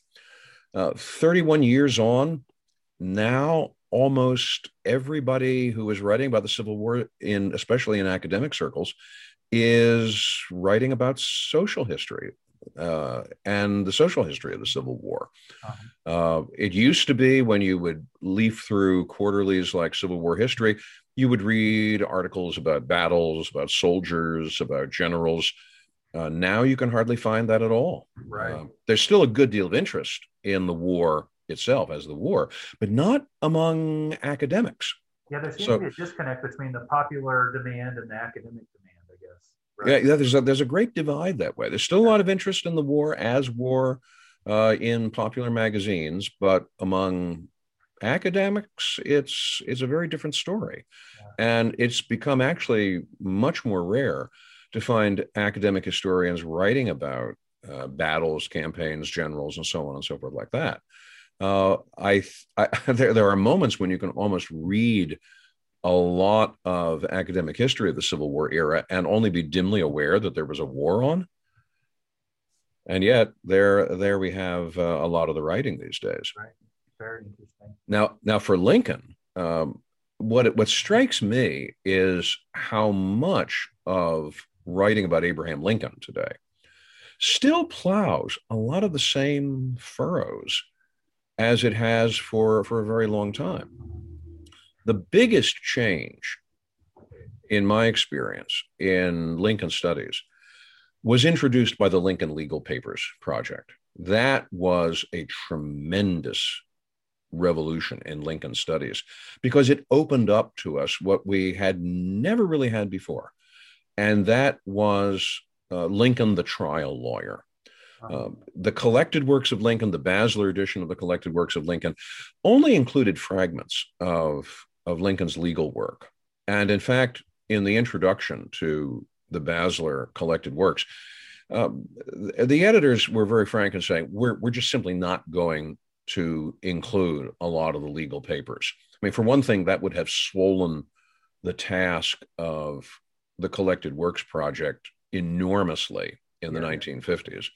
Speaker 2: Uh, 31 years on, now almost everybody who is writing about the Civil War, in especially in academic circles, is writing about social history uh, and the social history of the Civil War. Uh-huh. Uh, it used to be when you would leaf through quarterlies like Civil War history, you would read articles about battles, about soldiers, about generals. Uh, now you can hardly find that at all.
Speaker 1: Right. Uh,
Speaker 2: there's still a good deal of interest in the war itself as the war, but not among academics.
Speaker 1: Yeah, there seems so, to be a disconnect between the popular demand and the academic demand, I guess.
Speaker 2: Right? Yeah, yeah, there's a, there's a great divide that way. There's still a lot of interest in the war as war uh, in popular magazines, but among academics, it's it's a very different story, yeah. and it's become actually much more rare to find academic historians writing about uh, battles, campaigns, generals, and so on and so forth like that. Uh, I, I there, there are moments when you can almost read a lot of academic history of the Civil War era and only be dimly aware that there was a war on. And yet, there, there we have uh, a lot of the writing these days.
Speaker 1: Right. Very interesting.
Speaker 2: Now, now for Lincoln, um, what it, what strikes me is how much of writing about Abraham Lincoln today still plows a lot of the same furrows as it has for, for a very long time. The biggest change, in my experience, in Lincoln studies was introduced by the Lincoln Legal Papers Project. That was a tremendous revolution in Lincoln studies because it opened up to us what we had never really had before. And that was uh, Lincoln, the trial lawyer. Um, the collected works of Lincoln, the Basler edition of the collected works of Lincoln, only included fragments of, of Lincoln's legal work. And in fact, in the introduction to the Basler collected works, um, the editors were very frank in saying, we're, we're just simply not going to include a lot of the legal papers. I mean, for one thing, that would have swollen the task of the Collected Works Project enormously in the yeah. 1950s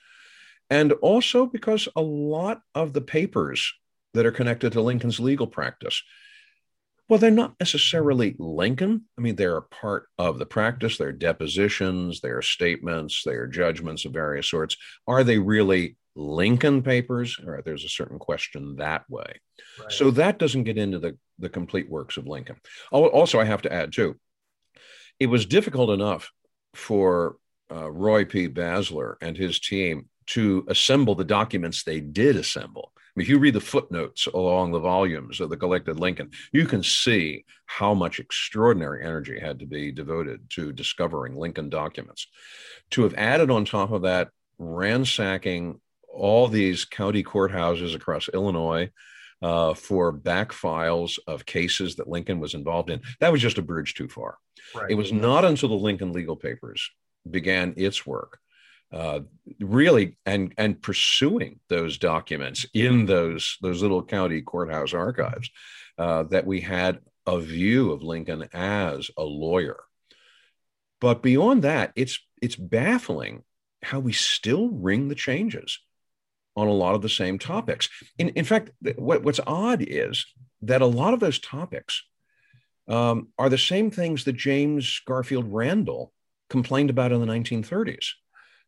Speaker 2: and also because a lot of the papers that are connected to Lincoln's legal practice, well, they're not necessarily Lincoln. I mean, they're a part of the practice. They're depositions, they're statements, they're judgments of various sorts. Are they really Lincoln papers? All right, there's a certain question that way. Right. So that doesn't get into the, the complete works of Lincoln. Also, I have to add, too, it was difficult enough for uh, Roy P. Basler and his team to assemble the documents they did assemble. Mean, if you read the footnotes along the volumes of the collected Lincoln, you can see how much extraordinary energy had to be devoted to discovering Lincoln documents. To have added on top of that, ransacking all these county courthouses across Illinois uh, for back files of cases that Lincoln was involved in, that was just a bridge too far. Right. It was not until the Lincoln legal papers began its work uh, really and and pursuing those documents in those those little county courthouse archives uh, that we had a view of Lincoln as a lawyer. But beyond that, it's it's baffling how we still ring the changes on a lot of the same topics. In, in fact, what, what's odd is that a lot of those topics um, are the same things that James Garfield Randall complained about in the 1930s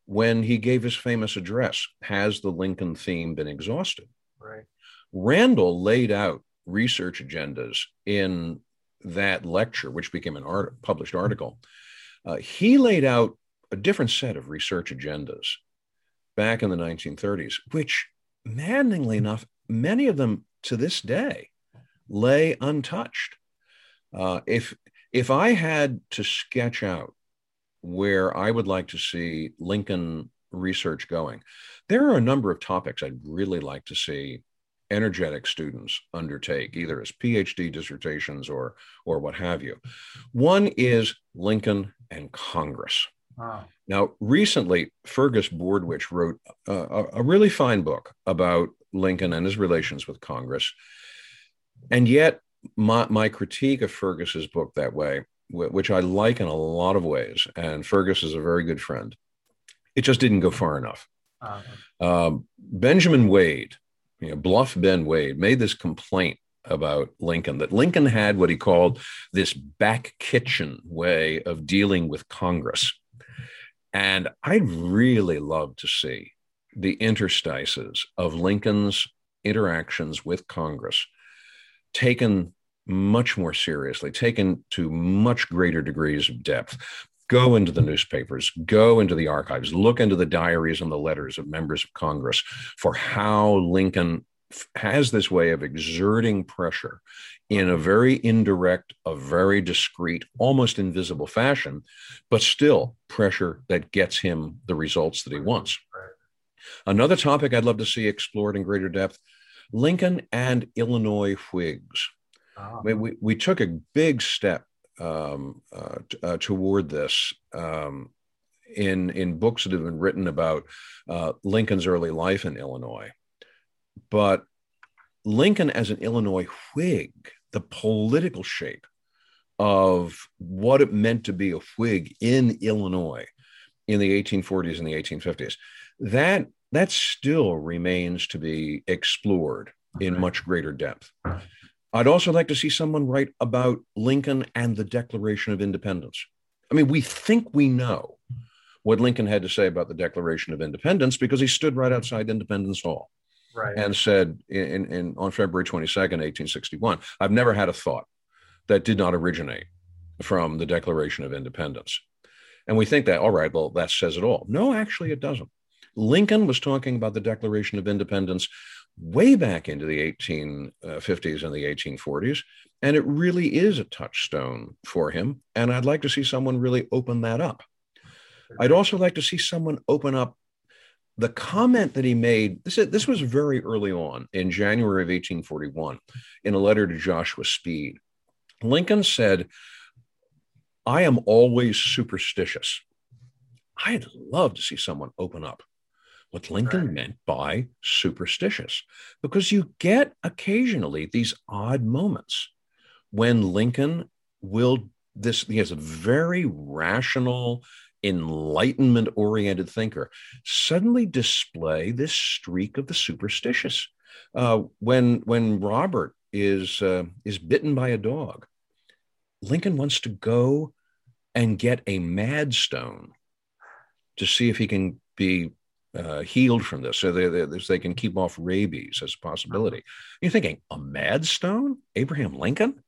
Speaker 2: when he gave his famous address, Has the Lincoln Theme Been Exhausted?
Speaker 1: Right.
Speaker 2: Randall laid out research agendas in that lecture, which became an art, published article. Uh, he laid out a different set of research agendas back in the 1930s, which, maddeningly enough, many of them to this day lay untouched. Uh, if if I had to sketch out where I would like to see Lincoln research going. There are a number of topics I'd really like to see energetic students undertake, either as PhD dissertations or, or what have you. One is Lincoln and Congress. Wow. Now, recently, Fergus Bordewich wrote a, a really fine book about Lincoln and his relations with Congress. And yet, my, my critique of Fergus's book that way which I like in a lot of ways. And Fergus is a very good friend. It just didn't go far enough. Uh-huh. Um, Benjamin Wade, you know, Bluff Ben Wade, made this complaint about Lincoln that Lincoln had what he called this back kitchen way of dealing with Congress. And I'd really love to see the interstices of Lincoln's interactions with Congress taken much more seriously, taken to much greater degrees of depth. Go into the newspapers, go into the archives, look into the diaries and the letters of members of Congress for how Lincoln has this way of exerting pressure in a very indirect, a very discreet, almost invisible fashion, but still pressure that gets him the results that he wants. Another topic I'd love to see explored in greater depth Lincoln and Illinois Whigs. I mean, we, we took a big step um, uh, t- uh, toward this um, in, in books that have been written about uh, Lincoln's early life in Illinois. But Lincoln as an Illinois Whig, the political shape of what it meant to be a Whig in Illinois in the 1840s and the 1850s, that that still remains to be explored in much greater depth. I'd also like to see someone write about Lincoln and the Declaration of Independence. I mean, we think we know what Lincoln had to say about the Declaration of Independence because he stood right outside Independence Hall right. and said in, in, on February 22nd, 1861, I've never had a thought that did not originate from the Declaration of Independence. And we think that, all right, well, that says it all. No, actually, it doesn't. Lincoln was talking about the Declaration of Independence way back into the 1850s uh, and the 1840s. And it really is a touchstone for him. And I'd like to see someone really open that up. I'd also like to see someone open up the comment that he made. This, this was very early on in January of 1841 in a letter to Joshua Speed. Lincoln said, I am always superstitious. I'd love to see someone open up what Lincoln right. meant by superstitious, because you get occasionally these odd moments when Lincoln will this he has a very rational enlightenment oriented thinker suddenly display this streak of the superstitious uh, when when robert is uh, is bitten by a dog lincoln wants to go and get a mad stone to see if he can be uh, healed from this, so they, they, they, can keep off rabies as a possibility. You're thinking, a mad stone? Abraham Lincoln?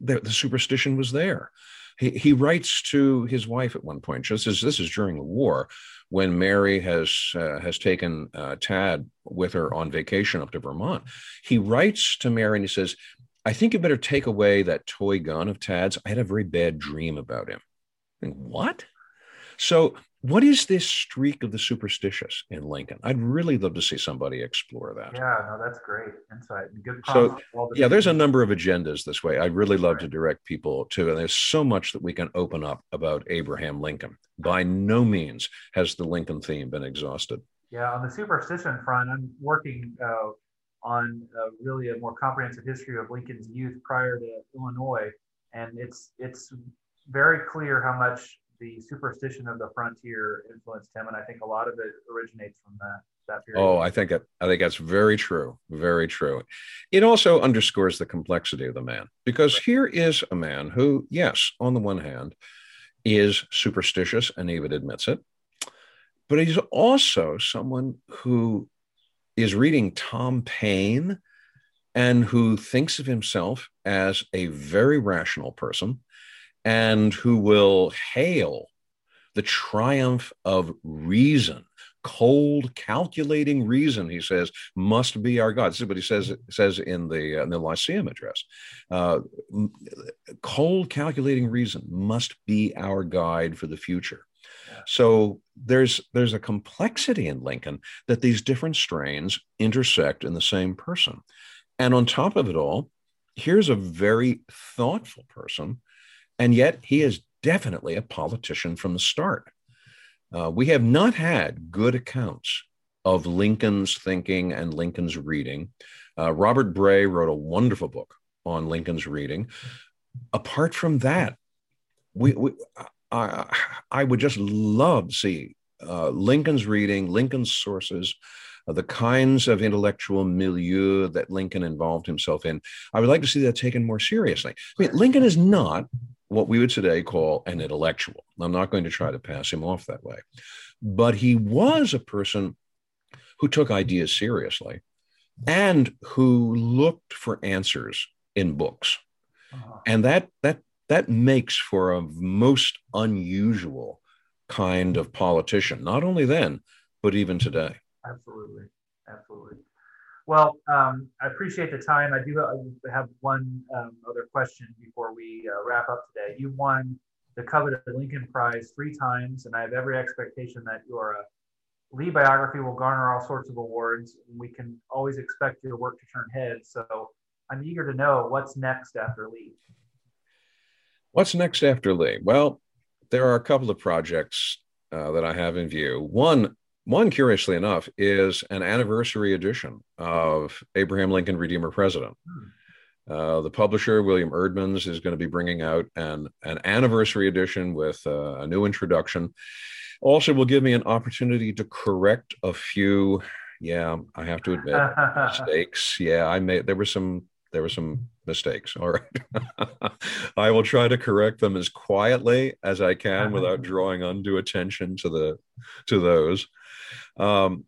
Speaker 2: The, the superstition was there. He, he writes to his wife at one point, just as this is during the war, when Mary has uh, has taken uh, Tad with her on vacation up to Vermont. He writes to Mary and he says, "I think you better take away that toy gun of Tad's. I had a very bad dream about him." what? So what is this streak of the superstitious in Lincoln? I'd really love to see somebody explore that.
Speaker 1: Yeah, no, that's great insight. Good.
Speaker 2: So, yeah, there's a number of agendas this way. I'd really love right. to direct people to, and there's so much that we can open up about Abraham Lincoln. By no means has the Lincoln theme been exhausted.
Speaker 1: Yeah, on the superstition front, I'm working uh, on uh, really a more comprehensive history of Lincoln's youth prior to Illinois, and it's it's very clear how much the superstition of the frontier influenced him, and I think a lot of it originates from that that period.
Speaker 2: Oh, I think it, I think that's very true, very true. It also underscores the complexity of the man because here is a man who, yes, on the one hand, is superstitious and even admits it, but he's also someone who is reading Tom Paine and who thinks of himself as a very rational person and who will hail the triumph of reason. Cold, calculating reason, he says, must be our God. This is what he says says in the uh, in the Lyceum address. Uh, cold, calculating reason must be our guide for the future. So there's there's a complexity in Lincoln that these different strains intersect in the same person, and on top of it all, here's a very thoughtful person and yet, he is definitely a politician from the start. Uh, we have not had good accounts of Lincoln's thinking and Lincoln's reading. Uh, Robert Bray wrote a wonderful book on Lincoln's reading. Apart from that, we, we I, I would just love to see uh, Lincoln's reading, Lincoln's sources, uh, the kinds of intellectual milieu that Lincoln involved himself in. I would like to see that taken more seriously. I mean, Lincoln is not what we would today call an intellectual. I'm not going to try to pass him off that way. But he was a person who took ideas seriously and who looked for answers in books. Uh-huh. And that that that makes for a most unusual kind of politician, not only then, but even today.
Speaker 1: Absolutely. Absolutely. Well, um, I appreciate the time. I do have one um, other question before we uh, wrap up today. You won the coveted Lincoln Prize three times, and I have every expectation that your uh, Lee biography will garner all sorts of awards. We can always expect your work to turn heads. So I'm eager to know what's next after Lee.
Speaker 2: What's next after Lee? Well, there are a couple of projects uh, that I have in view. One, one curiously enough, is an anniversary edition of Abraham Lincoln Redeemer President. Hmm. Uh, the publisher, William Eerdmans, is going to be bringing out an, an anniversary edition with uh, a new introduction. Also, will give me an opportunity to correct a few, yeah, I have to admit, mistakes. Yeah, I made, there were some, there were some mistakes. All right. I will try to correct them as quietly as I can without drawing undue attention to the, to those. Um,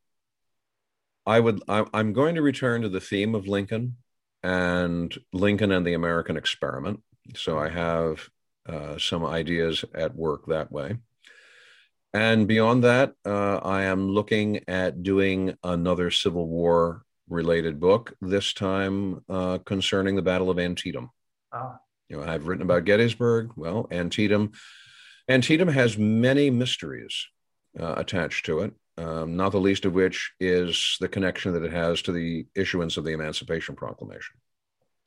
Speaker 2: I would, I, I'm going to return to the theme of Lincoln and Lincoln and the American experiment. So I have uh, some ideas at work that way. And beyond that, uh, I am looking at doing another Civil War related book, this time uh, concerning the Battle of Antietam. Oh. You know, I've written about Gettysburg. Well, Antietam. Antietam has many mysteries uh, attached to it um, not the least of which is the connection that it has to the issuance of the Emancipation Proclamation.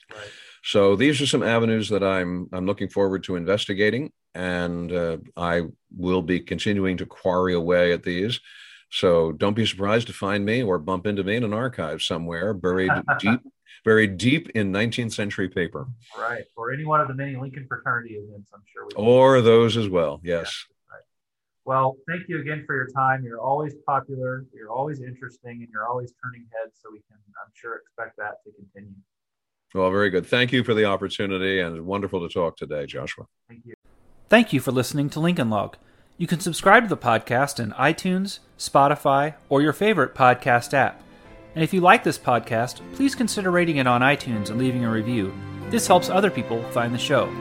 Speaker 2: Right. So these are some avenues that I'm I'm looking forward to investigating, and uh, I will be continuing to quarry away at these. So don't be surprised to find me or bump into me in an archive somewhere buried deep, buried deep in 19th century paper.
Speaker 1: Right, or any one of the many Lincoln fraternity events, I'm sure.
Speaker 2: Or those as well. Yes.
Speaker 1: Well, thank you again for your time. You're always popular, you're always interesting, and you're always turning heads. So we can, I'm sure, expect that to continue.
Speaker 2: Well, very good. Thank you for the opportunity and wonderful to talk today, Joshua.
Speaker 1: Thank you.
Speaker 3: Thank you for listening to Lincoln Log. You can subscribe to the podcast in iTunes, Spotify, or your favorite podcast app. And if you like this podcast, please consider rating it on iTunes and leaving a review. This helps other people find the show.